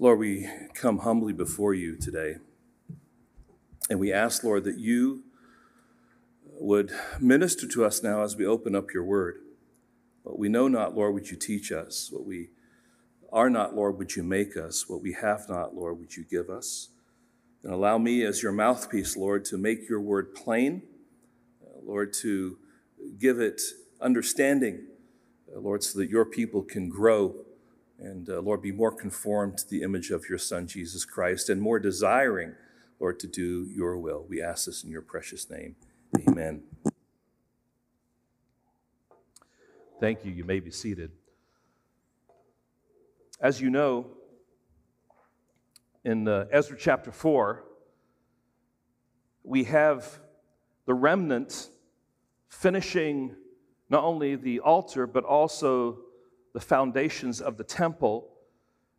Lord, we come humbly before you today. And we ask, Lord, that you would minister to us now as we open up your word. What we know not, Lord, would you teach us? What we are not, Lord, would you make us? What we have not, Lord, would you give us? And allow me as your mouthpiece, Lord, to make your word plain, Lord, to give it understanding, Lord, so that your people can grow and, uh, Lord, be more conformed to the image of your Son, Jesus Christ, and more desiring, Lord, to do your will. We ask this in your precious name. Amen. Thank you. You may be seated. As you know, in uh, Ezra chapter 4, we have the remnant finishing not only the altar, but also the foundations of the temple.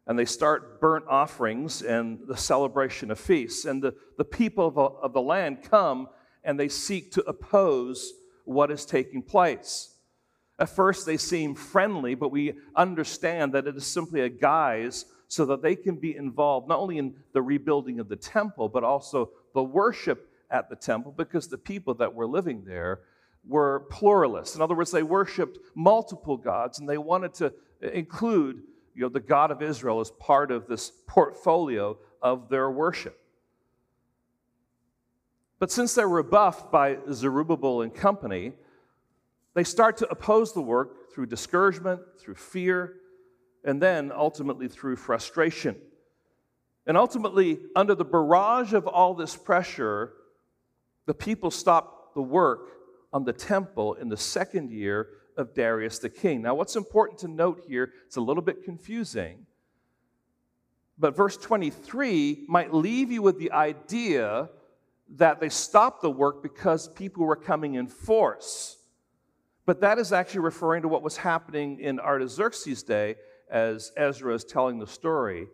And they start burnt offerings and the celebration of feasts. And the, the people of, of the land come and they seek to oppose what is taking place. At first, they seem friendly, but we understand that it is simply a guise so that they can be involved not only in the rebuilding of the temple, but also the worship at the temple, because the people that were living there were pluralists. In other words, they worshiped multiple gods and they wanted to include you know, the God of Israel as part of this portfolio of their worship. But since they're rebuffed by Zerubbabel and company, they start to oppose the work through discouragement, through fear, and then ultimately through frustration. And ultimately, under the barrage of all this pressure, the people stop the work on the temple in the second year of Darius the king. Now, what's important to note here, it's a little bit confusing, but verse 23 might leave you with the idea that they stopped the work because people were coming in force. But that is actually referring to what was happening in Artaxerxes' day as Ezra is telling the story.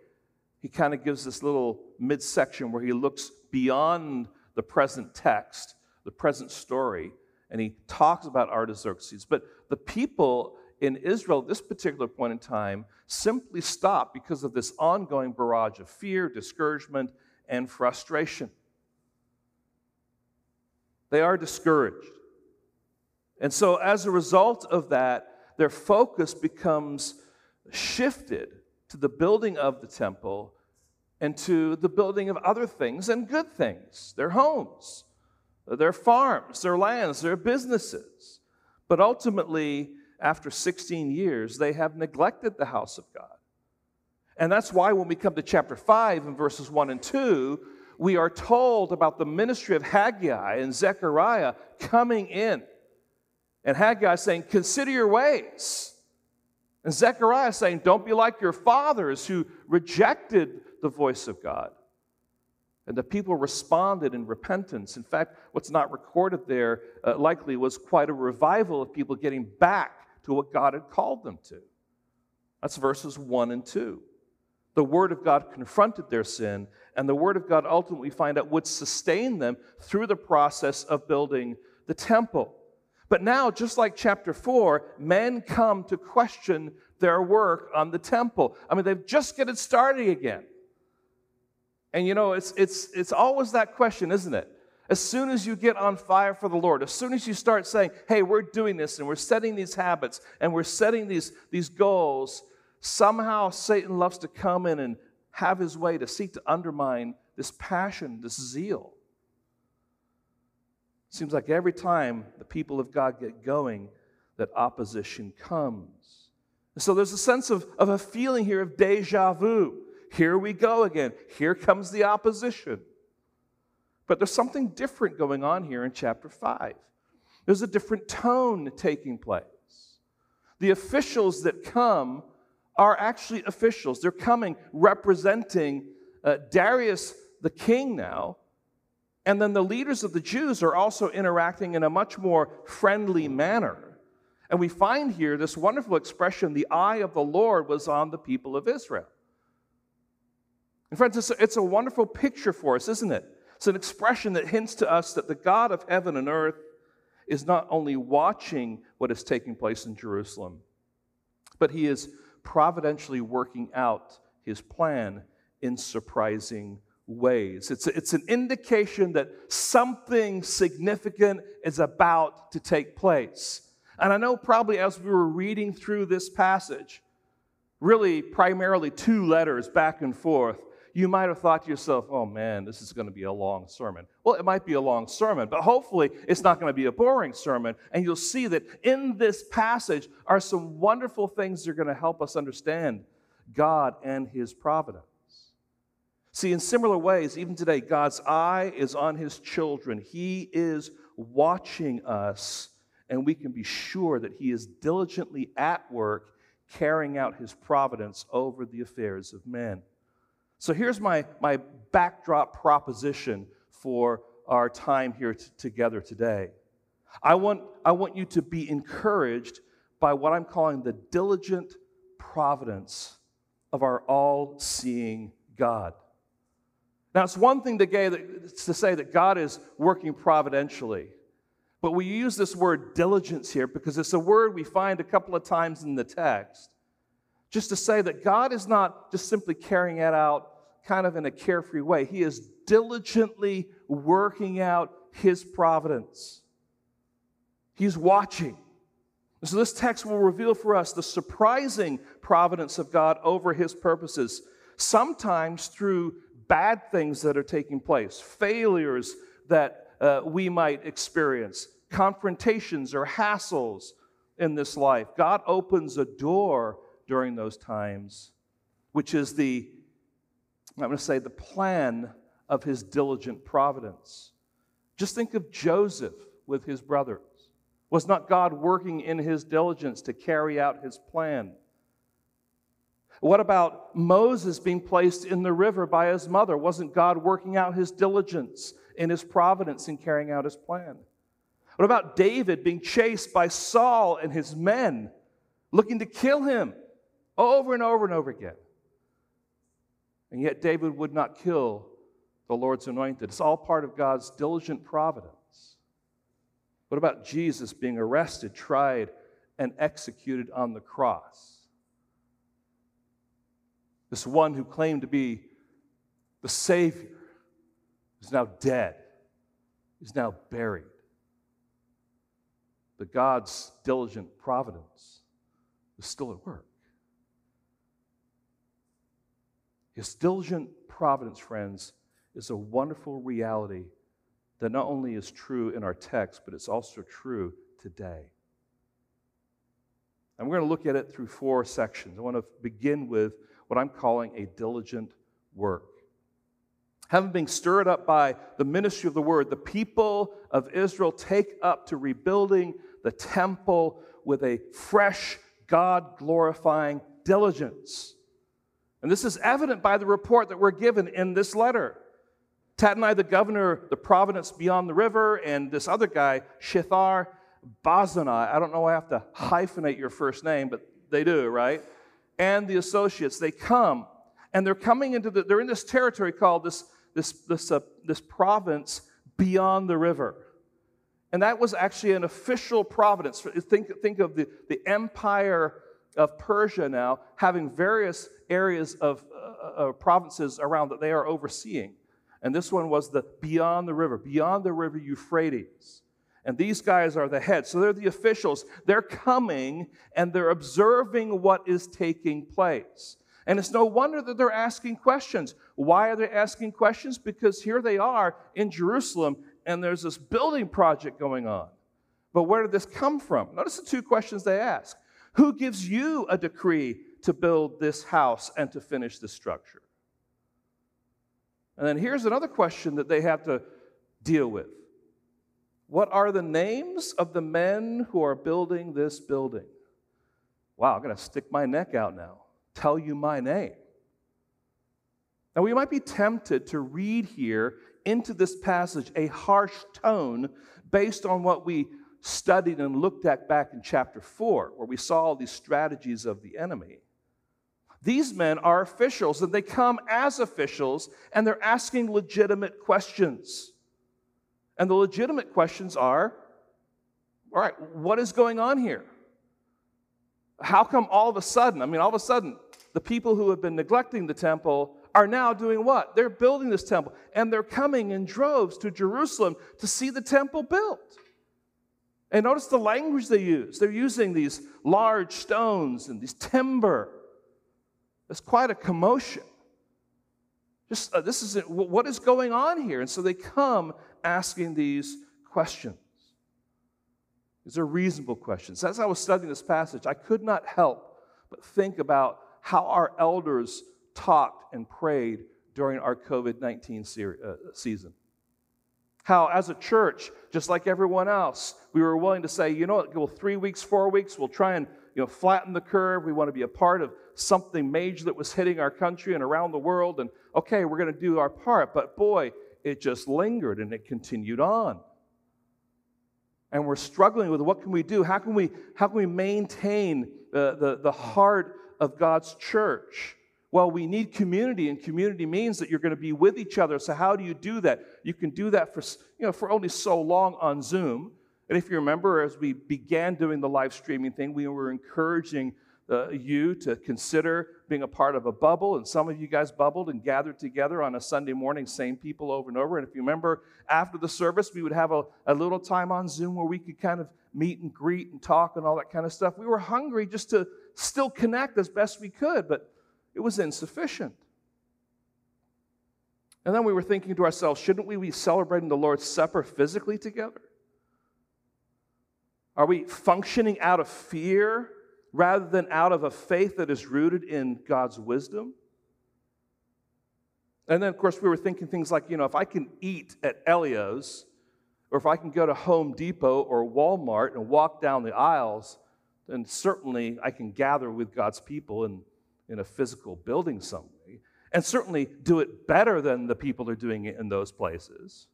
He kind of gives this little midsection where he looks beyond the present text, the present story, and he talks about Artaxerxes. But the people in Israel at this particular point in time simply stopped because of this ongoing barrage of fear, discouragement, and frustration. They are discouraged. And so, as a result of that, their focus becomes shifted to the building of the temple and to the building of other things and good things, their homes, their farms, their lands, their businesses. But ultimately, after 16 years, they have neglected the house of God. And that's why when we come to chapter 5 and verses 1 and 2, we are told about the ministry of Haggai and Zechariah coming in. And Haggai saying, Consider your ways. And Zechariah saying, Don't be like your fathers who rejected the voice of God. And the people responded in repentance. In fact, what's not recorded there uh, likely was quite a revival of people getting back to what God had called them to. That's verses 1 and 2. The Word of God confronted their sin, and the Word of God ultimately, find out, would sustain them through the process of building the temple. But now, just like chapter 4, men come to question their work on the temple. I mean, they've just getting started again. And you know, it's, it's, it's always that question, isn't it? As soon as you get on fire for the Lord, as soon as you start saying, hey, we're doing this and we're setting these habits and we're setting these, these goals, somehow Satan loves to come in and have his way to seek to undermine this passion, this zeal. Seems like every time the people of God get going, that opposition comes. And so there's a sense of, of a feeling here of deja vu. Here we go again. Here comes the opposition. But there's something different going on here in chapter 5. There's a different tone taking place. The officials that come are actually officials. They're coming representing uh, Darius the king now, and then the leaders of the Jews are also interacting in a much more friendly manner. And we find here this wonderful expression the eye of the Lord was on the people of Israel. And, friends, it's a, it's a wonderful picture for us, isn't it? It's an expression that hints to us that the God of heaven and earth is not only watching what is taking place in Jerusalem, but he is providentially working out his plan in surprising ways. It's, it's an indication that something significant is about to take place. And I know probably as we were reading through this passage, really primarily two letters back and forth, you might have thought to yourself, oh man, this is going to be a long sermon. Well, it might be a long sermon, but hopefully it's not going to be a boring sermon. And you'll see that in this passage are some wonderful things that are going to help us understand God and His providence. See, in similar ways, even today, God's eye is on His children. He is watching us, and we can be sure that He is diligently at work carrying out His providence over the affairs of men. So here's my, my backdrop proposition for our time here t- together today. I want, I want you to be encouraged by what I'm calling the diligent providence of our all seeing God. Now, it's one thing to, to say that God is working providentially, but we use this word diligence here because it's a word we find a couple of times in the text, just to say that God is not just simply carrying it out kind of in a carefree way. He is diligently working out His providence, He's watching. And so, this text will reveal for us the surprising providence of God over His purposes, sometimes through bad things that are taking place, failures that uh, we might experience, confrontations or hassles in this life. God opens a door during those times, which is the, I'm going to say, the plan of his diligent providence. Just think of Joseph with his brothers. Was not God working in his diligence to carry out his plan? What about Moses being placed in the river by his mother? Wasn't God working out his diligence in his providence in carrying out his plan? What about David being chased by Saul and his men, looking to kill him over and over and over again? And yet David would not kill the Lord's anointed. It's all part of God's diligent providence. What about Jesus being arrested, tried, and executed on the cross? This one who claimed to be the Savior is now dead, is now buried. But God's diligent providence is still at work. His diligent providence, friends, is a wonderful reality that not only is true in our text, but it's also true today. And we're going to look at it through four sections. I want to begin with what I'm calling a diligent work. Having been stirred up by the ministry of the word, the people of Israel take up to rebuilding the temple with a fresh, God glorifying diligence. And this is evident by the report that we're given in this letter. Tattenai, the governor, the province beyond the river, and this other guy, Shethar Bozenai. I don't know I have to hyphenate your first name, but they do, right? and the associates. They come, and they're coming into the, they're in this territory called this, this, this, uh, this province beyond the river. And that was actually an official province. Think, think of the, the empire of Persia now having various areas of uh, uh, provinces around that they are overseeing. And this one was the beyond the river, beyond the river Euphrates. And these guys are the heads. So they're the officials. They're coming and they're observing what is taking place. And it's no wonder that they're asking questions. Why are they asking questions? Because here they are in Jerusalem and there's this building project going on. But where did this come from? Notice the two questions they ask Who gives you a decree to build this house and to finish this structure? And then here's another question that they have to deal with what are the names of the men who are building this building? Wow, I'm going to stick my neck out now. Tell you my name. Now, we might be tempted to read here into this passage a harsh tone based on what we studied and looked at back in chapter 4, where we saw all these strategies of the enemy. These men are officials, and they come as officials, and they're asking legitimate questions. And the legitimate questions are all right, what is going on here? How come all of a sudden, I mean, all of a sudden, the people who have been neglecting the temple are now doing what? They're building this temple, and they're coming in droves to Jerusalem to see the temple built. And notice the language they use. They're using these large stones and these timber. It's quite a commotion. Just uh, this is what is going on here, and so they come asking these questions. These are reasonable questions. As I was studying this passage, I could not help but think about how our elders talked and prayed during our COVID 19 uh, season. How, as a church, just like everyone else, we were willing to say, you know what, well, three weeks, four weeks, we'll try and you know, flatten the curve. We want to be a part of something major that was hitting our country and around the world. And okay, we're going to do our part. But boy, it just lingered and it continued on. And we're struggling with what can we do? How can we, how can we maintain uh, the, the heart of God's church? Well, we need community, and community means that you're going to be with each other. So, how do you do that? You can do that for, you know, for only so long on Zoom. And if you remember, as we began doing the live streaming thing, we were encouraging uh, you to consider being a part of a bubble. And some of you guys bubbled and gathered together on a Sunday morning, same people over and over. And if you remember, after the service, we would have a, a little time on Zoom where we could kind of meet and greet and talk and all that kind of stuff. We were hungry just to still connect as best we could, but it was insufficient. And then we were thinking to ourselves, shouldn't we be celebrating the Lord's Supper physically together? Are we functioning out of fear rather than out of a faith that is rooted in God's wisdom? And then, of course, we were thinking things like, you know, if I can eat at Elio's, or if I can go to Home Depot or Walmart and walk down the aisles, then certainly I can gather with God's people in, in a physical building some way. And certainly do it better than the people are doing it in those places.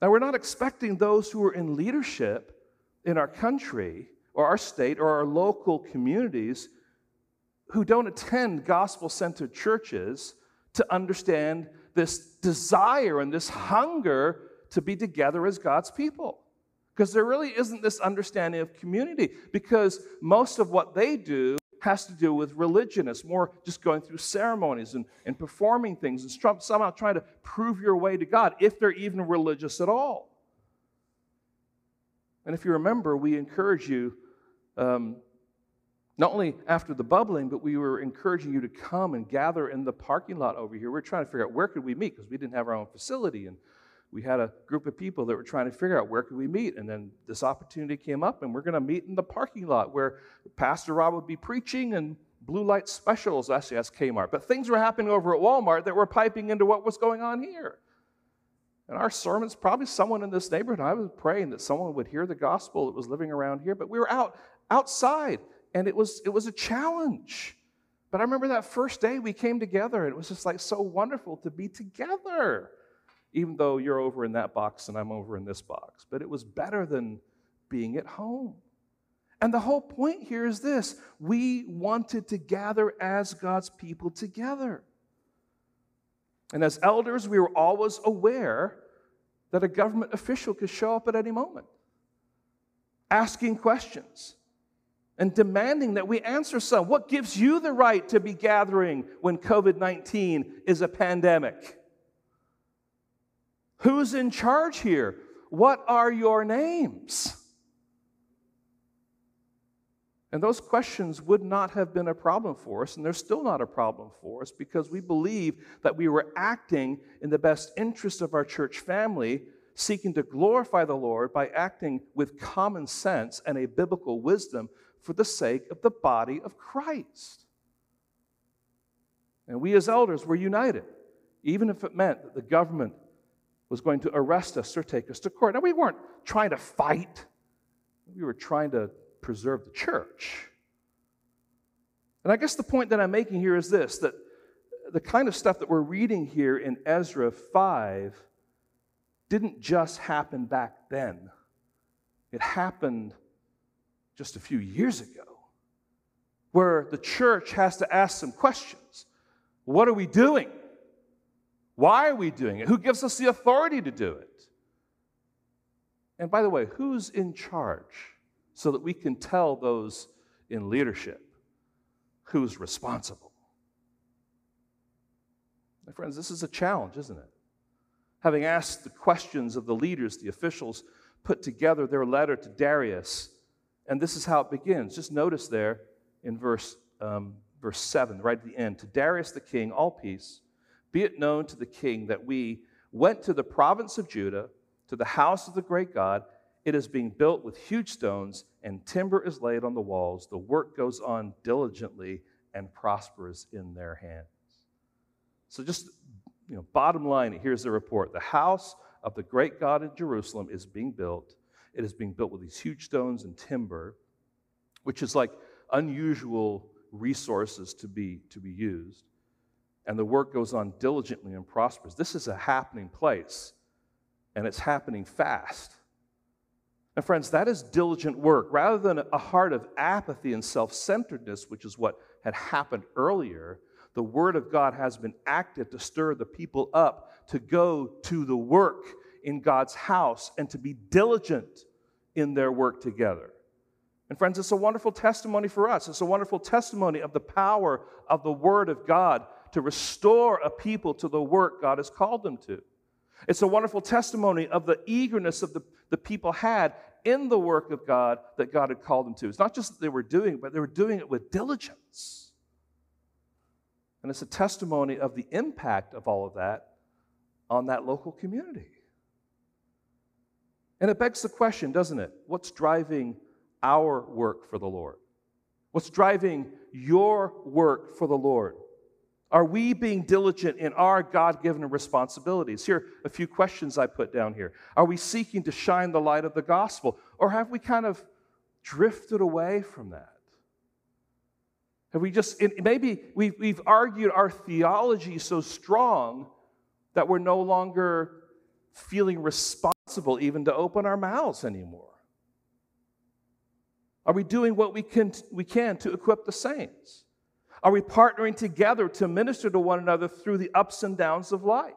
Now, we're not expecting those who are in leadership in our country or our state or our local communities who don't attend gospel centered churches to understand this desire and this hunger to be together as God's people. Because there really isn't this understanding of community, because most of what they do has to do with religion. It's more just going through ceremonies and, and performing things and somehow trying to prove your way to God, if they're even religious at all. And if you remember, we encourage you, um, not only after the bubbling, but we were encouraging you to come and gather in the parking lot over here. We are trying to figure out where could we meet because we didn't have our own facility. And we had a group of people that were trying to figure out where could we meet. And then this opportunity came up, and we're going to meet in the parking lot where Pastor Rob would be preaching and blue light specials. Actually, that's Kmart. But things were happening over at Walmart that were piping into what was going on here. And our sermons, probably someone in this neighborhood, I was praying that someone would hear the gospel that was living around here, but we were out outside and it was it was a challenge. But I remember that first day we came together, and it was just like so wonderful to be together, even though you're over in that box and I'm over in this box. But it was better than being at home. And the whole point here is this we wanted to gather as God's people together. And as elders, we were always aware that a government official could show up at any moment, asking questions and demanding that we answer some. What gives you the right to be gathering when COVID 19 is a pandemic? Who's in charge here? What are your names? And those questions would not have been a problem for us, and they're still not a problem for us because we believe that we were acting in the best interest of our church family, seeking to glorify the Lord by acting with common sense and a biblical wisdom for the sake of the body of Christ. And we as elders were united, even if it meant that the government was going to arrest us or take us to court. Now, we weren't trying to fight, we were trying to preserve the church. And I guess the point that I'm making here is this that the kind of stuff that we're reading here in Ezra 5 didn't just happen back then, it happened just a few years ago, where the church has to ask some questions. What are we doing? Why are we doing it? Who gives us the authority to do it? And by the way, who's in charge? so that we can tell those in leadership who's responsible. My friends, this is a challenge, isn't it? Having asked the questions of the leaders, the officials put together their letter to Darius, and this is how it begins. Just notice there in verse, um, verse 7, right at the end To Darius the king, all peace, be it known to the king that we went to the province of Judah, to the house of the great God. It is being built with huge stones, and timber is laid on the walls. The work goes on diligently and prospers in their hands. So, just you know, bottom line, here's the report. The house of the great God in Jerusalem is being built. It is being built with these huge stones and timber, which is like unusual resources to be, to be used. And the work goes on diligently and prospers. This is a happening place, and it's happening fast. And friends, that is diligent work. Rather than a heart of apathy and self centeredness, which is what had happened earlier, the Word of God has been acted to stir the people up to go to the work in God's house and to be diligent in their work together. And friends, it's a wonderful testimony for us. It's a wonderful testimony of the power of the Word of God to restore a people to the work God has called them to. It's a wonderful testimony of the eagerness of the, the people had in the work of God that God had called them to. It's not just that they were doing it, but they were doing it with diligence. And it's a testimony of the impact of all of that on that local community. And it begs the question, doesn't it? What's driving our work for the Lord? What's driving your work for the Lord? Are we being diligent in our God given responsibilities? Here, a few questions I put down here. Are we seeking to shine the light of the gospel, or have we kind of drifted away from that? Have we just, maybe we've, we've argued our theology so strong that we're no longer feeling responsible even to open our mouths anymore? Are we doing what we can, we can to equip the saints? Are we partnering together to minister to one another through the ups and downs of life?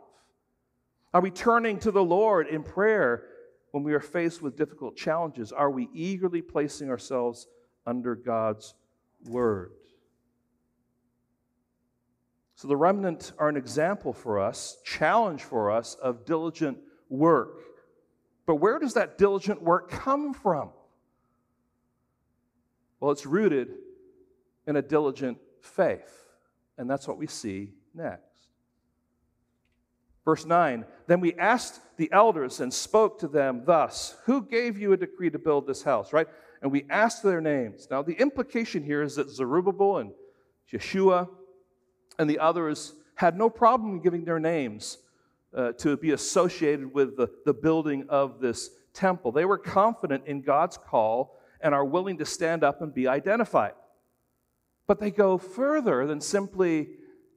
Are we turning to the Lord in prayer when we are faced with difficult challenges? Are we eagerly placing ourselves under God's word? So the remnant are an example for us, challenge for us of diligent work. But where does that diligent work come from? Well, it's rooted in a diligent faith. And that's what we see next. Verse 9 Then we asked the elders and spoke to them thus Who gave you a decree to build this house, right? And we asked their names. Now, the implication here is that Zerubbabel and Jeshua and the others had no problem giving their names uh, to be associated with the, the building of this temple. They were confident in God's call and are willing to stand up and be identified. But they go further than simply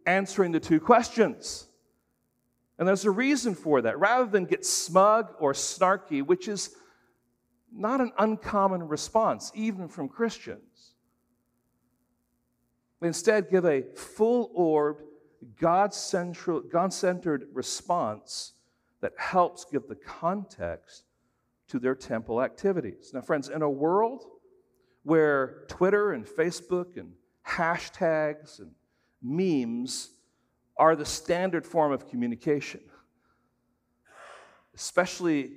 answering the two questions. And there's a reason for that. Rather than get smug or snarky, which is not an uncommon response, even from Christians, they instead give a full orbed, God centered response that helps give the context to their temple activities. Now, friends, in a world where Twitter and Facebook and hashtags and memes are the standard form of communication, especially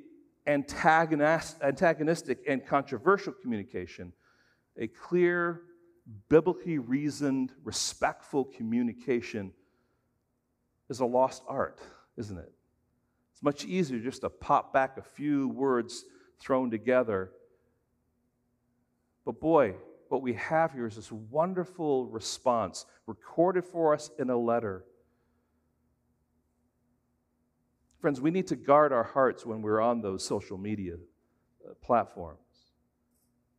antagonistic and controversial communication. A clear, biblically reasoned, respectful communication is a lost art, isn't it? It's much easier just to pop back a few words thrown together. But boy, what we have here is this wonderful response recorded for us in a letter. Friends, we need to guard our hearts when we're on those social media uh, platforms.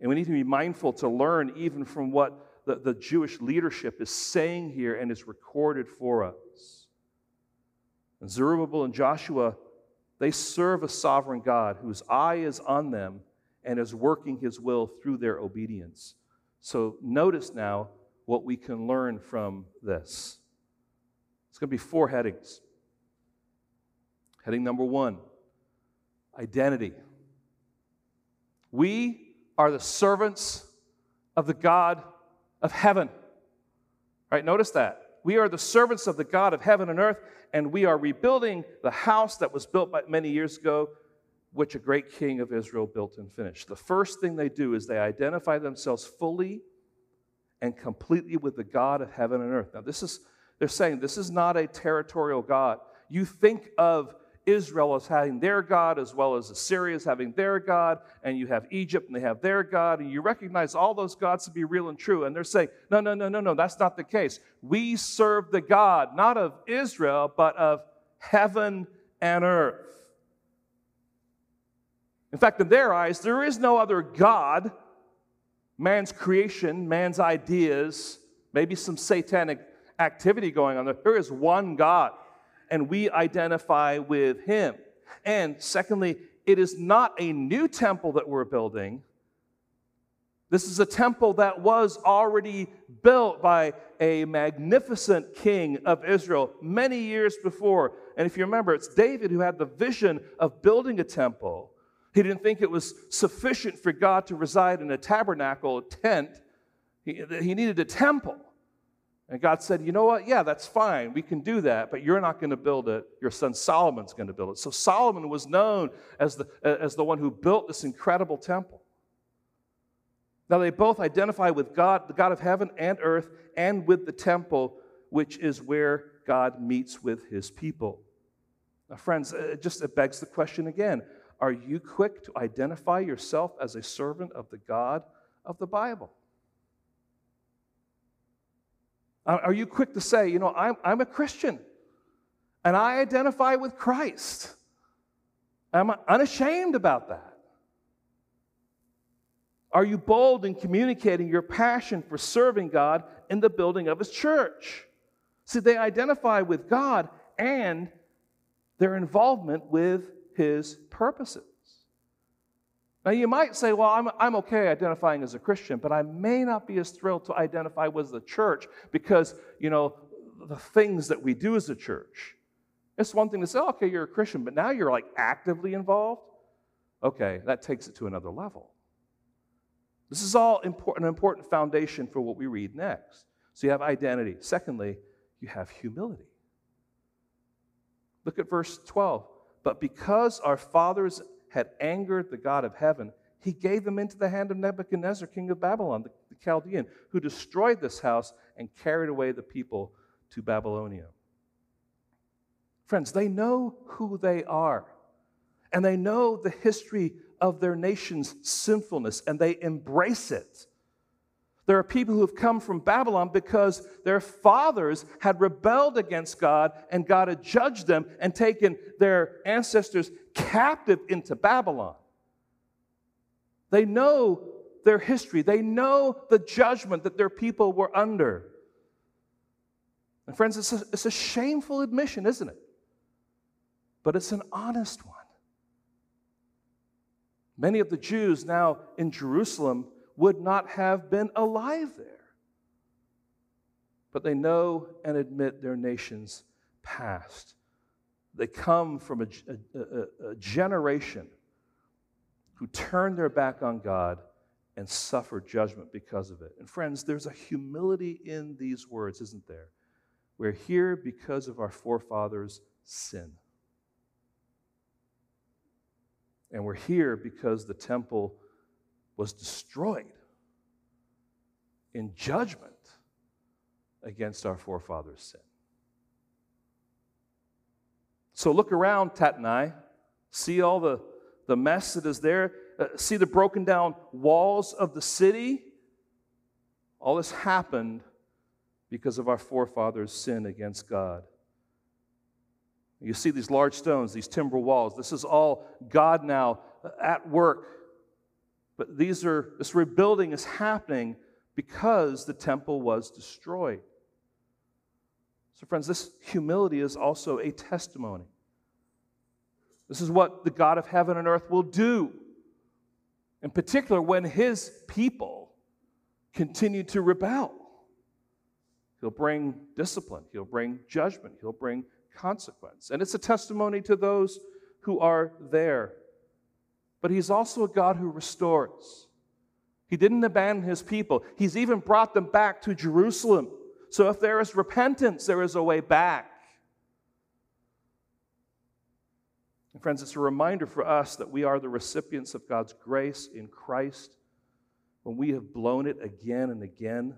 And we need to be mindful to learn even from what the, the Jewish leadership is saying here and is recorded for us. And Zerubbabel and Joshua, they serve a sovereign God whose eye is on them and is working his will through their obedience. So notice now what we can learn from this. It's going to be four headings. Heading number one identity. We are the servants of the God of heaven. Right? Notice that. We are the servants of the God of heaven and earth, and we are rebuilding the house that was built many years ago, which a great king of Israel built and finished. The first thing they do is they identify themselves fully and completely with the God of heaven and earth. Now, this is, they're saying this is not a territorial God. You think of Israel as having their God, as well as Assyria as having their God, and you have Egypt and they have their God, and you recognize all those gods to be real and true. And they're saying, no, no, no, no, no, that's not the case. We serve the God, not of Israel, but of heaven and earth. In fact, in their eyes, there is no other God. Man's creation, man's ideas, maybe some satanic activity going on there. There is one God and we identify with him. And secondly, it is not a new temple that we're building. This is a temple that was already built by a magnificent king of Israel many years before. And if you remember, it's David who had the vision of building a temple. He didn't think it was sufficient for God to reside in a tabernacle, a tent. He, he needed a temple. And God said, You know what? Yeah, that's fine. We can do that, but you're not going to build it. Your son Solomon's going to build it. So Solomon was known as the, as the one who built this incredible temple. Now, they both identify with God, the God of heaven and earth, and with the temple, which is where God meets with his people. Now, friends, it just it begs the question again Are you quick to identify yourself as a servant of the God of the Bible? Are you quick to say, you know, I'm, I'm a Christian and I identify with Christ? I'm unashamed about that. Are you bold in communicating your passion for serving God in the building of His church? See, they identify with God and their involvement with His purposes. Now, you might say, well, I'm, I'm okay identifying as a Christian, but I may not be as thrilled to identify with the church because, you know, the things that we do as a church. It's one thing to say, okay, you're a Christian, but now you're like actively involved. Okay, that takes it to another level. This is all important, an important foundation for what we read next. So you have identity. Secondly, you have humility. Look at verse 12. But because our fathers had angered the God of heaven, he gave them into the hand of Nebuchadnezzar, king of Babylon, the, the Chaldean, who destroyed this house and carried away the people to Babylonia. Friends, they know who they are, and they know the history of their nation's sinfulness, and they embrace it. There are people who have come from Babylon because their fathers had rebelled against God and God had judged them and taken their ancestors captive into Babylon. They know their history, they know the judgment that their people were under. And, friends, it's a, it's a shameful admission, isn't it? But it's an honest one. Many of the Jews now in Jerusalem would not have been alive there. But they know and admit their nation's past. They come from a, a, a, generation who turned their back on God and suffered judgment because of it. And friends, there's a humility in these words, isn't there? We're here because of our forefathers' sin. And we're here because the temple was destroyed in judgment against our forefathers' sin. So look around, Tatnai. See all the, the mess that is there. Uh, see the broken down walls of the city. All this happened because of our forefathers' sin against God. You see these large stones, these timber walls. This is all God now at work but these are, this rebuilding is happening because the temple was destroyed. So, friends, this humility is also a testimony. This is what the God of heaven and earth will do. In particular, when his people continue to rebel, he'll bring discipline, he'll bring judgment, he'll bring consequence. And it's a testimony to those who are there but He's also a God who restores. He didn't abandon His people, He's even brought them back to Jerusalem so if there is repentance, there is a way back. And friends, it's a reminder for us that we are the recipients of God's grace in Christ when we have blown it again and again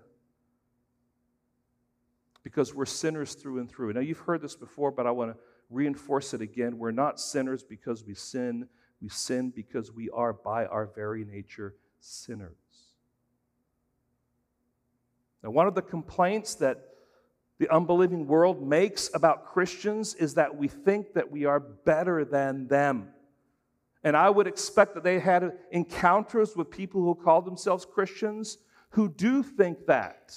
because we're sinners through and through. Now, you've heard this before, but I want to reinforce it again. We're not sinners because we sin, we sin because we are, by our very nature, sinners. Now, one of the complaints that the unbelieving world makes about Christians is that we think that we are better than them. And I would expect that they had encounters with people who call themselves Christians who do think that.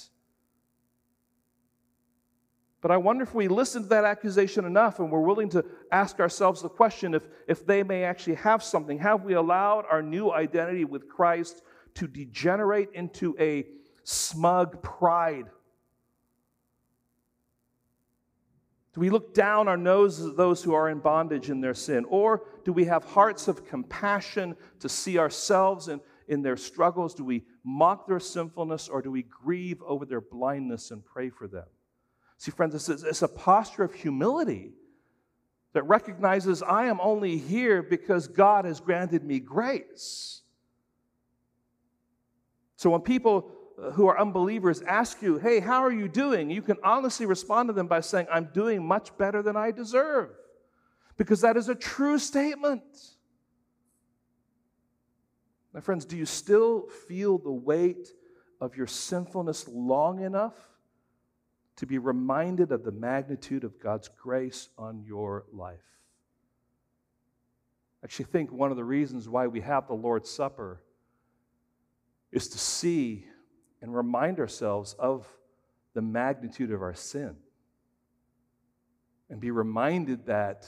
But I wonder if we listen to that accusation enough and we're willing to ask ourselves the question if, if they may actually have something. Have we allowed our new identity with Christ to degenerate into a smug pride? Do we look down our noses at those who are in bondage in their sin? Or do we have hearts of compassion to see ourselves in, in their struggles? Do we mock their sinfulness or do we grieve over their blindness and pray for them? See, friends, it's, it's a posture of humility that recognizes I am only here because God has granted me grace. So when people uh, who are unbelievers ask you, hey, how are you doing? You can honestly respond to them by saying, I'm doing much better than I deserve. Because that is a true statement. My friends, do you still feel the weight of your sinfulness long enough to be reminded of the magnitude of God's grace on your life? I actually think one of the reasons why we have the Lord's Supper is to see and remind ourselves of the magnitude of our sin and be reminded that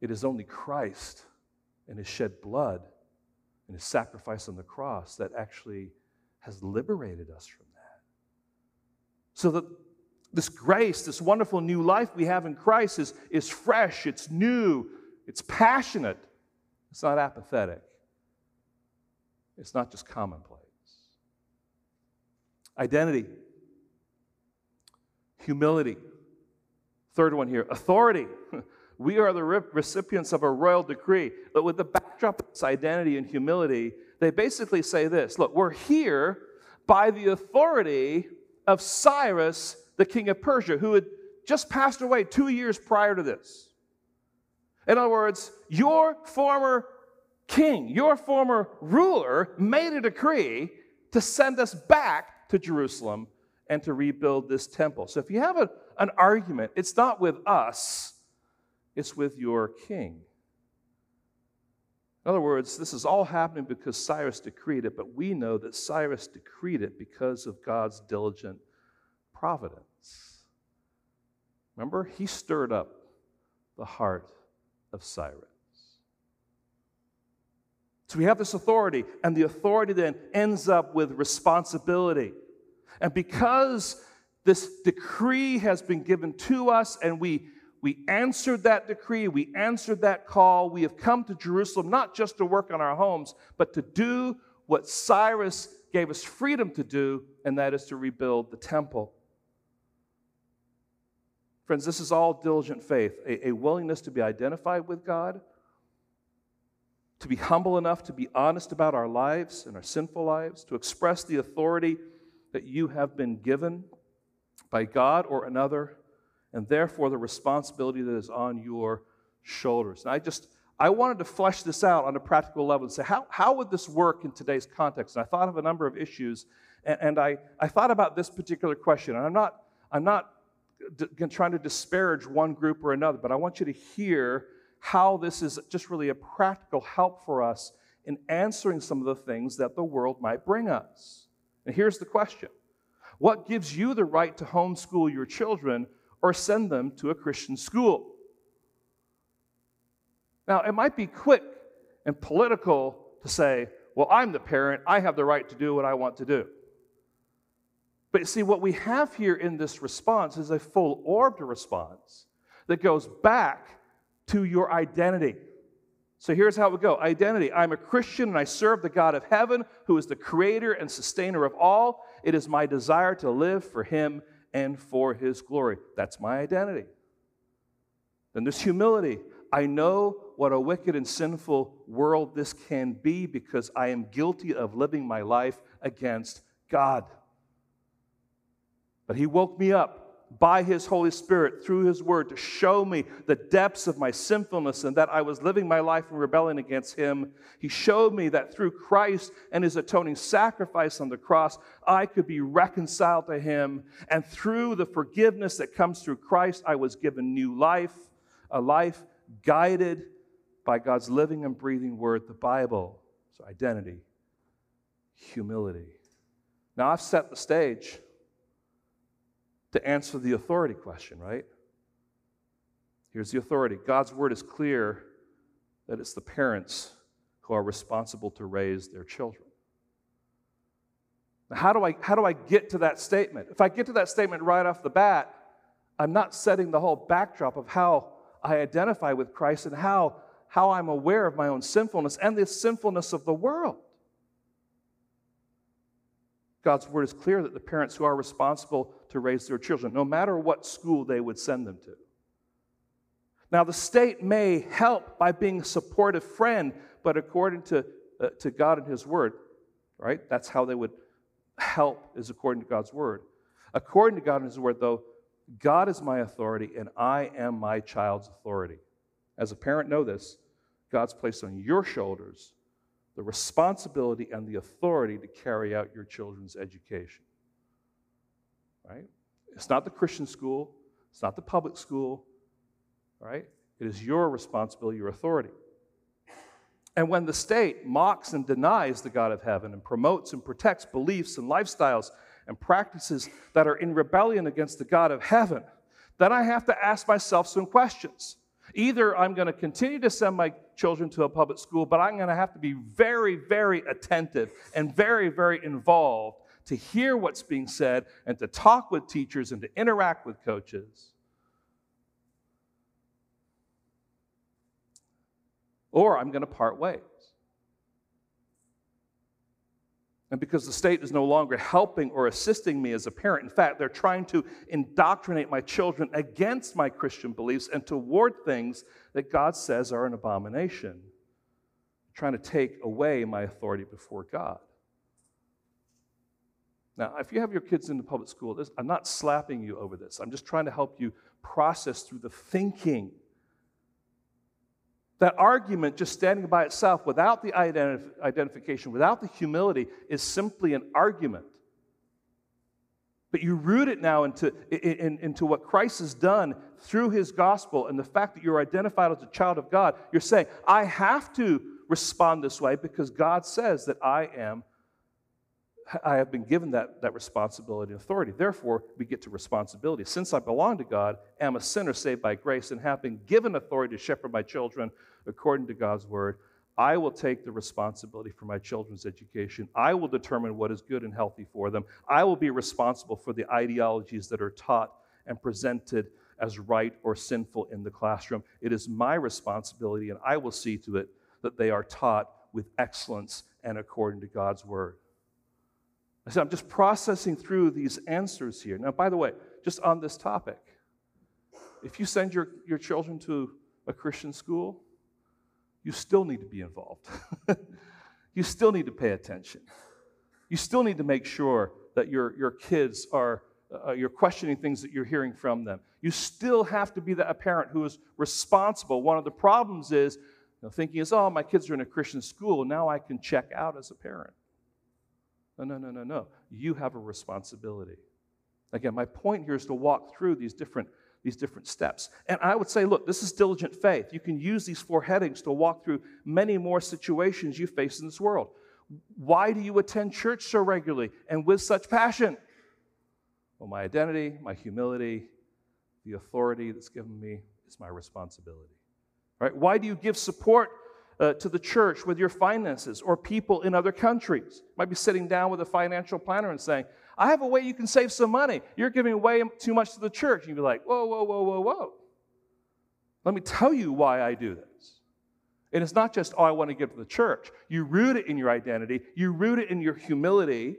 it is only Christ and his shed blood and his sacrifice on the cross that actually has liberated us from. So that this grace, this wonderful new life we have in Christ is, is fresh, it's new, it's passionate, it's not apathetic, it's not just commonplace. Identity, humility. Third one here, authority. We are the recipients of a royal decree. But with the backdrop of this identity and humility, they basically say this Look, we're here by the authority of Cyrus, the king of Persia, who had just passed away two years prior to this. In other words, your former king, your former ruler, made a decree to send us back to Jerusalem and to rebuild this temple. So if you have a, an argument, it's not with us, it's with your king. In other words, this is all happening because Cyrus decreed it, but we know that Cyrus decreed it because of God's diligent providence. Remember, he stirred up the heart of Cyrus. So we have this authority, and the authority then ends up with responsibility. And because this decree has been given to us, and we, we answered that decree, we answered that call, we have come to Jerusalem not just to work on our homes, but to do what Cyrus gave us freedom to do, and that is to rebuild the temple. Friends, this is all diligent faith, a, a willingness to be identified with God to be humble enough to be honest about our lives and our sinful lives, to express the authority that you have been given by God or another, and therefore the responsibility that is on your shoulders. And I just, I wanted to flesh this out on a practical level and say, how, how would this work in today's context? And I thought of a number of issues, and, and I, I thought about this particular question. And I'm not, I'm not d- trying to disparage one group or another, but I want you to hear how this is just really a practical help for us in answering some of the things that the world might bring us. And here's the question What gives you the right to homeschool your children or send them to a Christian school? Now, it might be quick and political to say, well, I'm the parent, I have the right to do what I want to do. But you see, what we have here in this response is a full orbed response that goes back to your identity. So here's how it go Identity I'm a Christian and I serve the God of heaven who is the creator and sustainer of all. It is my desire to live for Him and for His glory. That's my identity. Then there's humility. I know what a wicked and sinful world this can be because I am guilty of living my life against God. But He woke me up by His Holy Spirit through His Word to show me the depths of my sinfulness and that I was living my life in rebellion against Him. He showed me that through Christ and His atoning sacrifice on the cross, I could be reconciled to Him. And through the forgiveness that comes through Christ, I was given new life, a life guided by God's living and breathing Word, the Bible. So, identity, humility. Now, I've set the stage to answer the authority question, right? Here's the authority God's word is clear that it's the parents who are responsible to raise their children. Now, how do I, how do I get to that statement? If I get to that statement right off the bat, I'm not setting the whole backdrop of how I identify with Christ and how, how I'm aware of my own sinfulness and the sinfulness of the world. God's word is clear that the parents who are responsible to raise their children, no matter what school they would send them to. Now, the state may help by being a supportive friend, but according to, uh, to God and His word, right? That's how they would help, is according to God's word. According to God and His word, though, God is my authority and I am my child's authority. As a parent, know this God's placed on your shoulders the responsibility and the authority to carry out your children's education. Right? It's not the Christian school, it's not the public school, right? It is your responsibility, your authority. And when the state mocks and denies the God of heaven and promotes and protects beliefs and lifestyles and practices that are in rebellion against the God of heaven, then I have to ask myself some questions. Either I'm going to continue to send my children to a public school, but I'm going to have to be very, very attentive and very, very involved to hear what's being said and to talk with teachers and to interact with coaches. Or I'm going to part ways. And because the state is no longer helping or assisting me as a parent, in fact, they're trying to indoctrinate my children against my Christian beliefs and toward things that God says are an abomination, trying to take away my authority before God. Now, if you have your kids in the public school, I'm not slapping you over this. I'm just trying to help you process through the thinking that argument, just standing by itself without the identif- identification, without the humility, is simply an argument. But you root it now into, in, into what Christ has done through his gospel and the fact that you're identified as a child of God. You're saying, I have to respond this way because God says that I am I have been given that, that responsibility and authority. Therefore, we get to responsibility. Since I belong to God, am a sinner saved by grace, and have been given authority to shepherd my children according to God's word, I will take the responsibility for my children's education. I will determine what is good and healthy for them. I will be responsible for the ideologies that are taught and presented as right or sinful in the classroom. It is my responsibility, and I will see to it that they are taught with excellence and according to God's word. I said, I'm just processing through these answers here. Now, by the way, just on this topic, if you send your, your children to a Christian school, you still need to be involved. you still need to pay attention. You still need to make sure that your, your kids are, uh, you're questioning things that you're hearing from them. You still have to be the, a parent who is responsible. One of the problems is you know, thinking is, oh, my kids are in a Christian school, now I can check out as a parent. No, no, no, no, no. You have a responsibility. Again, my point here is to walk through these different, these different steps. And I would say, look, this is diligent faith. You can use these four headings to walk through many more situations you face in this world. Why do you attend church so regularly and with such passion? Well, my identity, my humility, the authority that's given me is my responsibility. Right? Why do you give support uh, to the church with your finances or people in other countries. Might be sitting down with a financial planner and saying, I have a way you can save some money. You're giving away too much to the church. You'd be like, whoa, whoa, whoa, whoa, whoa. Let me tell you why I do this. And it's not just, oh, I want to give to the church. You root it in your identity, you root it in your humility,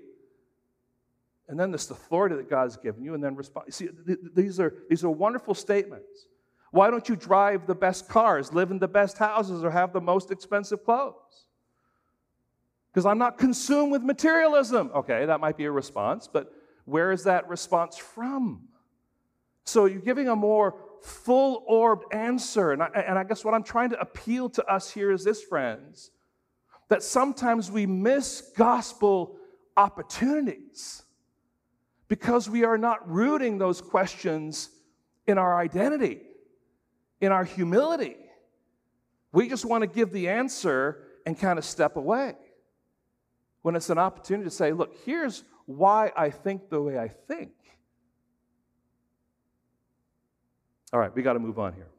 and then this authority that God's given you, and then respond. See, th- these are, these are wonderful statements. Why don't you drive the best cars, live in the best houses, or have the most expensive clothes? Because I'm not consumed with materialism. Okay, that might be a response, but where is that response from? So you're giving a more full orbed answer. And I, and I guess what I'm trying to appeal to us here is this, friends, that sometimes we miss gospel opportunities because we are not rooting those questions in our identity, in our humility. We just want to give the answer and kind of step away. When it's an opportunity to say, look, here's why I think the way I think. All right, we got to move on here.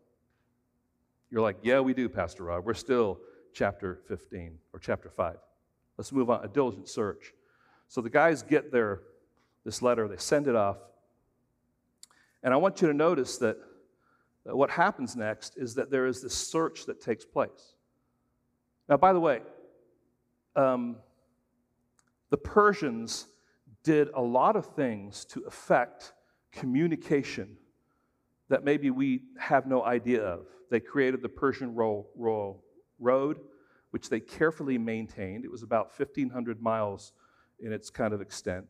You're like, yeah, we do, Pastor Rob. We're still chapter 15 or chapter 5. Let's move on. A diligent search. So the guys get their this letter, they send it off. And I want you to notice that, that what happens next is that there is this search that takes place. Now, by the way, um, the Persians did a lot of things to affect communication that maybe we have no idea of. They created the Persian Royal Road, which they carefully maintained. It was about 1,500 miles in its kind of extent.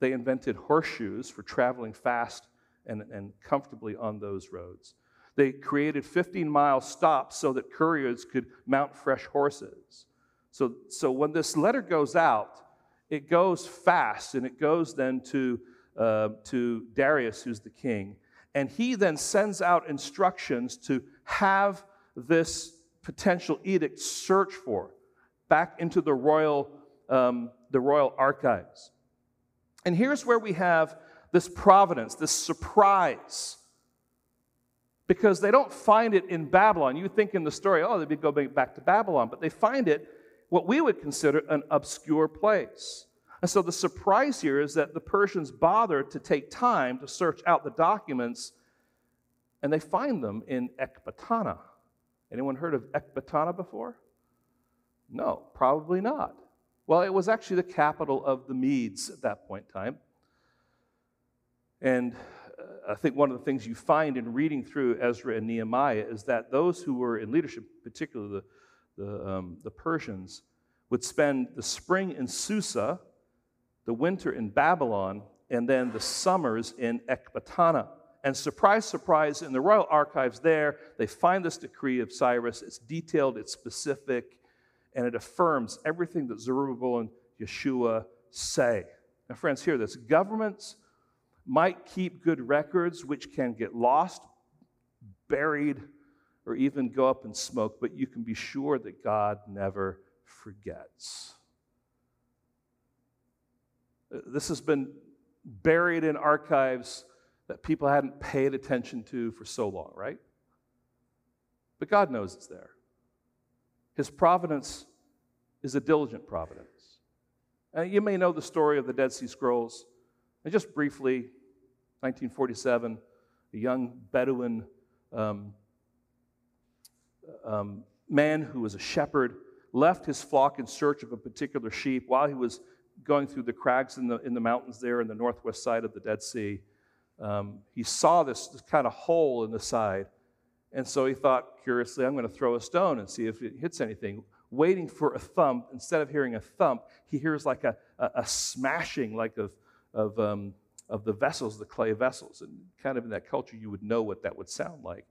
They invented horseshoes for traveling fast and, and comfortably on those roads. They created 15 mile stops so that couriers could mount fresh horses. So, so when this letter goes out, it goes fast and it goes then to, uh, to Darius, who's the king. And he then sends out instructions to have this potential edict searched for back into the royal, um, the royal archives. And here's where we have this providence, this surprise. Because they don't find it in Babylon. You think in the story, oh, they'd go back to Babylon, but they find it what we would consider an obscure place. And so the surprise here is that the Persians bother to take time to search out the documents, and they find them in Ecbatana. Anyone heard of Ecbatana before? No, probably not. Well, it was actually the capital of the Medes at that point in time. And uh, I think one of the things you find in reading through Ezra and Nehemiah is that those who were in leadership, particularly the, the, um, the Persians, would spend the spring in Susa, the winter in Babylon, and then the summers in Ecbatana. And surprise, surprise, in the royal archives there, they find this decree of Cyrus. It's detailed, it's specific, and it affirms everything that Zerubbabel and Yeshua say. Now, friends, hear this governments might keep good records which can get lost, buried, or even go up in smoke, but you can be sure that God never forgets. Uh, this has been buried in archives that people hadn't paid attention to for so long, right? But God knows it's there. His providence is a diligent providence. And you may know the story of the Dead Sea Scrolls. And just briefly, 1947, a young Bedouin um, um, man who was a shepherd left his flock in search of a particular sheep while he was going through the crags in the, in the mountains there in the northwest side of the Dead Sea. Um, he saw this, this kind of hole in the side. And so he thought, curiously, I'm going to throw a stone and see if it hits anything. Waiting for a thump, instead of hearing a thump, he hears like a, a, a smashing, like of, of, um, of the vessels, the clay vessels. And kind of in that culture, you would know what that would sound like.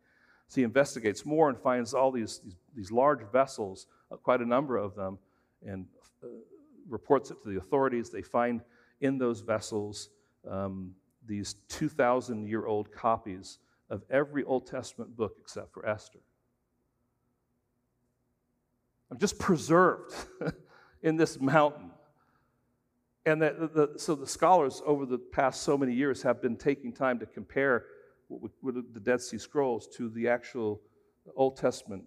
So he investigates more and finds all these, these, these large vessels, uh, quite a number of them, and uh, reports it to the authorities. They find in those vessels um, these 2,000 year old copies of every Old Testament book except for Esther. I'm just preserved in this mountain. And that, the, so the scholars over the past so many years have been taking time to compare with the Dead Sea Scrolls to the actual Old Testament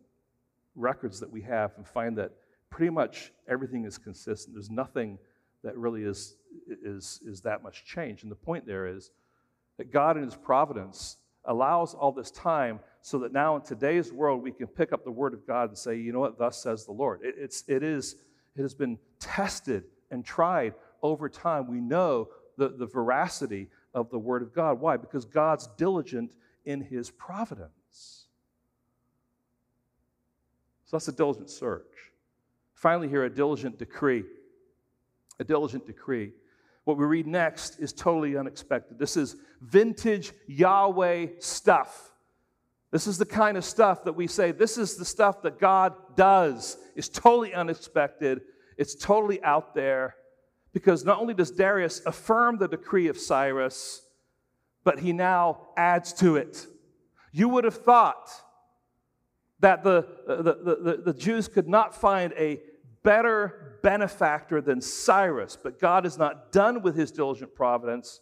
records that we have and find that pretty much everything is consistent. There's nothing that really is, is, is that much change. And the point there is that God in His providence allows all this time so that now in today's world we can pick up the Word of God and say, you know what, thus says the Lord. It, it's, it, is, it has been tested and tried over time. We know the, the veracity of the Word of God. Why? Because God's diligent in His providence. So that's a diligent search. Finally, here, a diligent decree. A diligent decree. What we read next is totally unexpected. This is vintage Yahweh stuff. This is the kind of stuff that we say, this is the stuff that God does. It's totally unexpected, it's totally out there. Because not only does Darius affirm the decree of Cyrus, but he now adds to it. You would have thought that uh, the, the, the, the, Jews could not find a better benefactor than Cyrus, but God is not done with his diligent providence.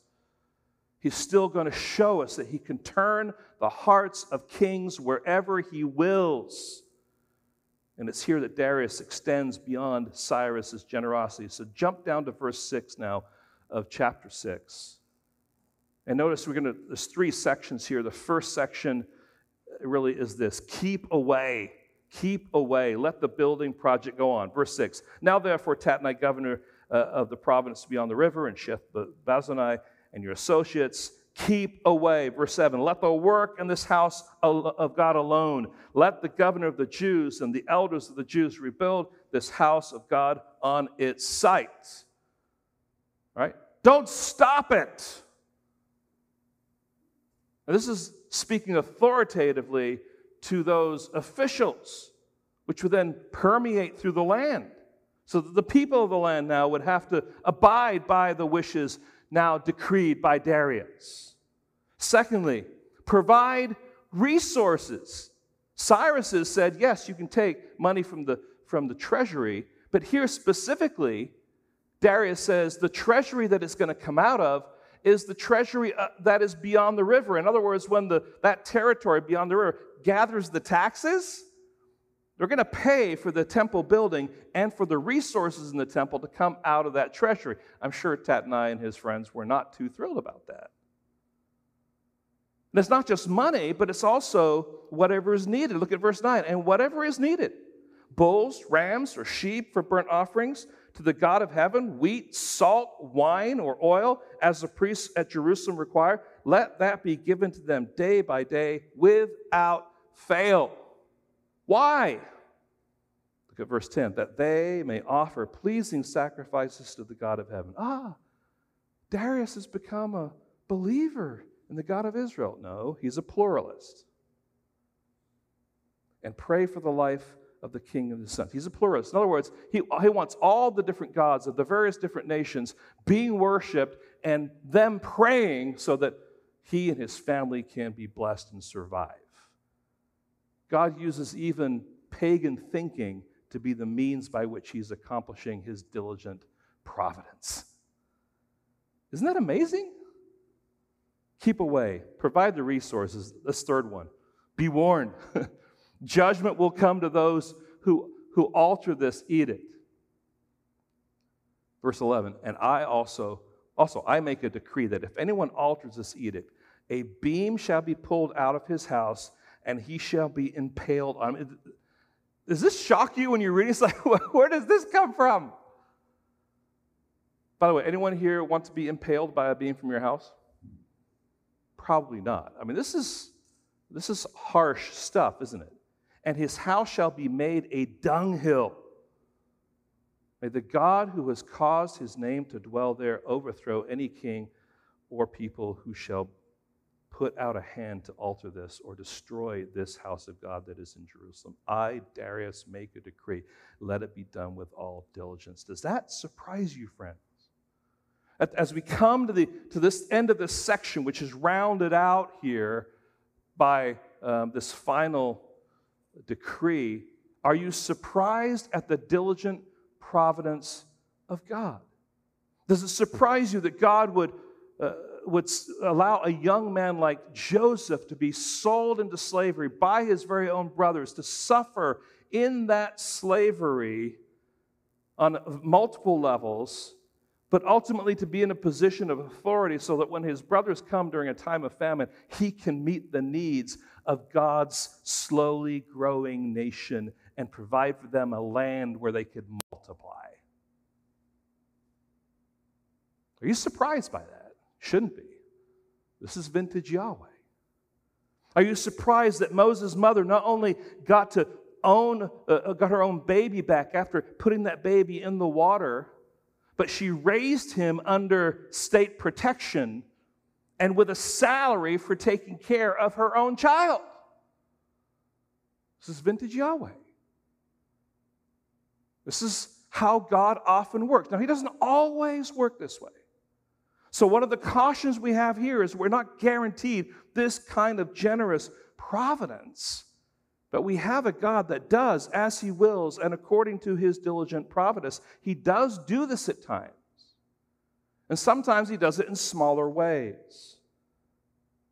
He's still going to show us that he can turn the hearts of kings wherever he wills. And it's here that Darius extends beyond Cyrus's generosity. So jump down to verse 6 now of chapter 6. And notice we're going to, there's three sections here. The first section really is this keep away Keep away. Let the building project go on. Verse 6. Now, therefore, Tatnai, governor uh, of the province beyond the river, and Sheth Bazanai, and your associates, keep away. Verse 7. Let the work in this house of God alone. Let the governor of the Jews and the elders of the Jews rebuild this house of God on its site. Right? Don't stop it. This is speaking authoritatively to those officials, which would then permeate through the land. So that the people of the land now would have to abide by the wishes now decreed by Darius. Secondly, provide resources. Cyrus said, yes, you can take money from the, from the treasury, but here specifically, Darius says the treasury that it's going to come out of is the treasury uh, that is beyond the river. In other words, when the, that territory beyond the river gathers the taxes, they're going to pay for the temple building and for the resources in the temple to come out of that treasury. I'm sure Tatnai and his friends were not too thrilled about that. And it's not just money, but it's also whatever is needed. Look at verse 9. And whatever is needed bulls, rams, or sheep for burnt offerings to the God of heaven, wheat, salt, wine, or oil, as the priests at Jerusalem require, let that be given to them day by day without fail. Why? At verse 10 that they may offer pleasing sacrifices to the God of heaven. Ah, Darius has become a believer in the God of Israel. No, he's a pluralist. And pray for the life of the king and the son. He's a pluralist. In other words, he, he wants all the different gods of the various different nations being worshiped and them praying so that he and his family can be blessed and survive. God uses even pagan thinking to be the means by which he's accomplishing his diligent providence. Isn't that amazing? Keep away, provide the resources. This third one be warned. Judgment will come to those who, who alter this edict. Verse 11, and I also, also, I make a decree that if anyone alters this edict, a beam shall be pulled out of his house, and he shall be impaled on. Does this shock you when you're reading? It's like, where does this come from? By the way, anyone here want to be impaled by a beam from your house? Probably not. I mean, this is this is harsh stuff, isn't it? And his house shall be made a dunghill. May the God who has caused his name to dwell there overthrow any king or people who shall put out a hand to alter this or destroy this house of God that is in Jerusalem. I, Darius, make a decree. Let it be done with all diligence. Does that surprise you, friends? As we come to, the, to this end of this section, which is rounded out here by um, this final decree, are you surprised at the diligent providence of God? Does it surprise you that God would uh, would allow a young man like Joseph to be sold into slavery by his very own brothers, to suffer in that slavery on multiple levels, but ultimately to be in a position of authority so that when his brothers come during a time of famine, he can meet the needs of God's slowly growing nation and provide for them a land where they could multiply. Are you surprised by that? Shouldn't be. This is vintage Yahweh. Are you surprised that Moses' mother not only got to own, uh, uh, got her own baby back after putting that baby in the water, but she raised him under state protection and with a salary for taking care of her own child? This is vintage Yahweh. This is how God often works. Now, He doesn't always work this way. So, one of the cautions we have here is we're not guaranteed this kind of generous providence, but we have a God that does as He wills and according to His diligent providence. He does do this at times, and sometimes He does it in smaller ways.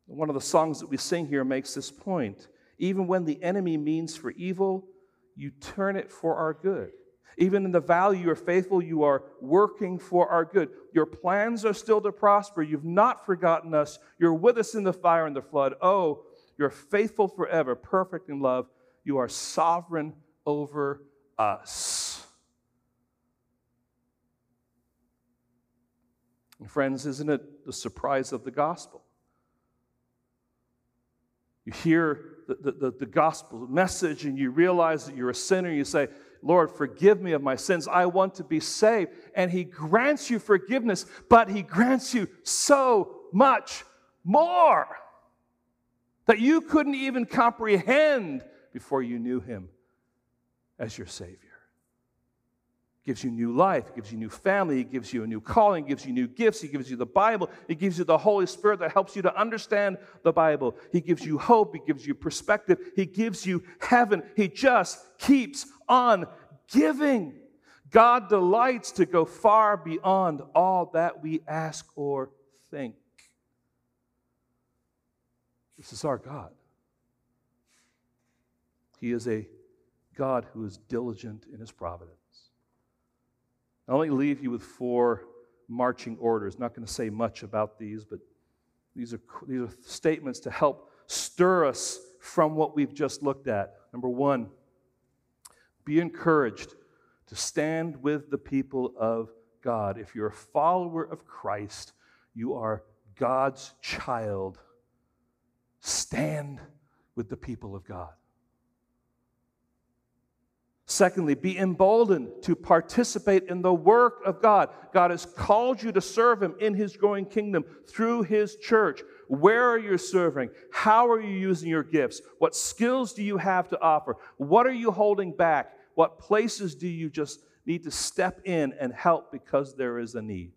One of the songs that we sing here makes this point. Even when the enemy means for evil, you turn it for our good. Even in the valley, you are faithful. You are working for our good. Your plans are still to prosper. You've not forgotten us. You're with us in the fire and the flood. Oh, you're faithful forever, perfect in love. You are sovereign over us. And friends, isn't it the surprise of the gospel? You hear the, the, the, gospel message and you realize that you're a sinner. You say, Lord, forgive me of my sins. I want to be saved. And He grants you forgiveness, but He grants you so much more that you couldn't even comprehend before you knew Him as your Savior. gives you new life, gives you new family, He gives you a new calling, gives you new gifts, He gives you the Bible, He gives you the Holy Spirit that helps you to understand the Bible. He gives you hope, He gives you perspective, He gives you heaven. He just keeps on giving. God delights to go far beyond all that we ask or think. This is our God. He is a God who is diligent in his providence. I'll only leave you with four marching orders. Not going to say much about these, but these are, these are statements to help stir us from what we've just looked at. Number one, be encouraged to stand with the people of God. If you're a follower of Christ, you are God's child. Stand with the people of God. Secondly, be emboldened to participate in the work of God. God has called you to serve Him in His growing kingdom through His church. Where are you serving? How are you using your gifts? What skills do you have to offer? What are you holding back? What places do you just need to step in and help because there is a need?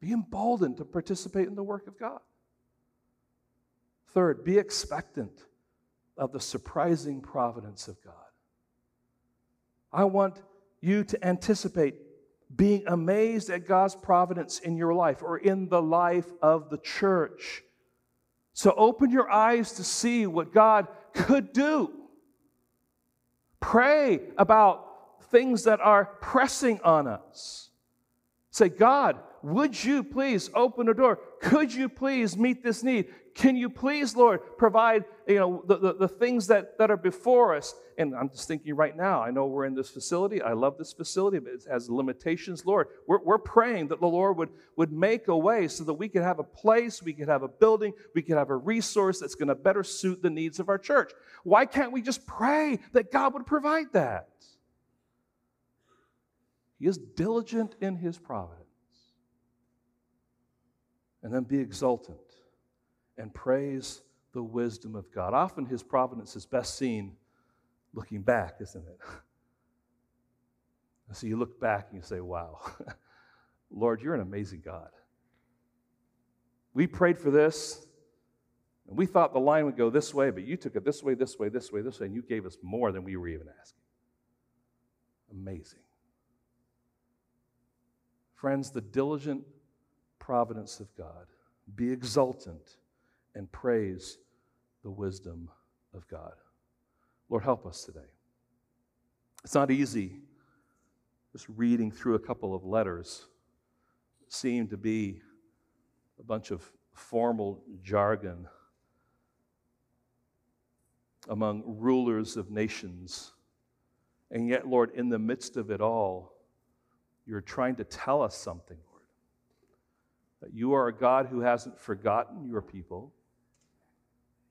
Be emboldened to participate in the work of God. Third, be expectant of the surprising providence of God. I want you to anticipate being amazed at God's providence in your life or in the life of the church. So open your eyes to see what God could do. Pray about things that are pressing on us. Say, God, would you please open a door? Could you please meet this need? Can you please, Lord, provide you know, the, the, the, things that, that are before us? And I'm just thinking right now, I know we're in this facility. I love this facility, but it has limitations. Lord, we're, we're praying that the Lord would, would make a way so that we could have a place, we could have a building, we could have a resource that's going to better suit the needs of our church. Why can't we just pray that God would provide that? He is diligent in his providence. And then be exultant and praise the wisdom of God. Often his providence is best seen looking back, isn't it? so you look back and you say, wow, Lord, you're an amazing God. We prayed for this, and we thought the line would go this way, but you took it this way, this way, this way, this way, and you gave us more than we were even asking. Amazing. Friends, the diligent providence of God, be exultant and praise the wisdom of God. Lord, help us today. It's not easy just reading through a couple of letters seem to be a bunch of formal jargon among rulers of nations. And yet, Lord, in the midst of it all, you're trying to tell us something. That you are a God who hasn't forgotten your people,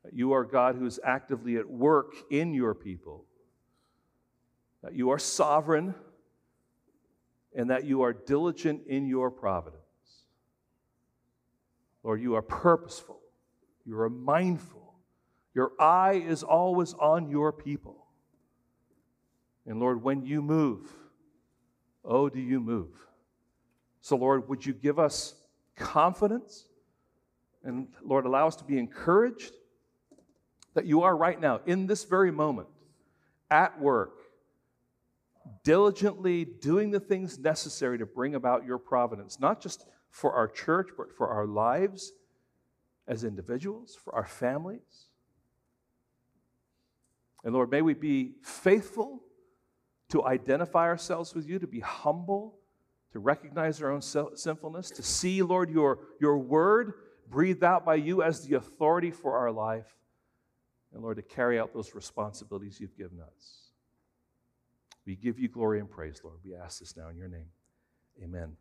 that you are a God who is actively at work in your people, that you are sovereign, and that you are diligent in your providence. Lord, you are purposeful, you are mindful, your eye is always on your people. And Lord, when you move, oh, do you move? So, Lord, would you give us confidence? And Lord, allow us to be encouraged that you are right now, in this very moment, at work, diligently doing the things necessary to bring about your providence, not just for our church, but for our lives as individuals, for our families. And Lord, may we be faithful to identify ourselves with you, to be humble to recognize our own sinfulness, to see, Lord, your, your word breathed out by you as the authority for our life, and Lord, to carry out those responsibilities you've given us. We give you glory and praise, Lord. We ask this now in your name. Amen.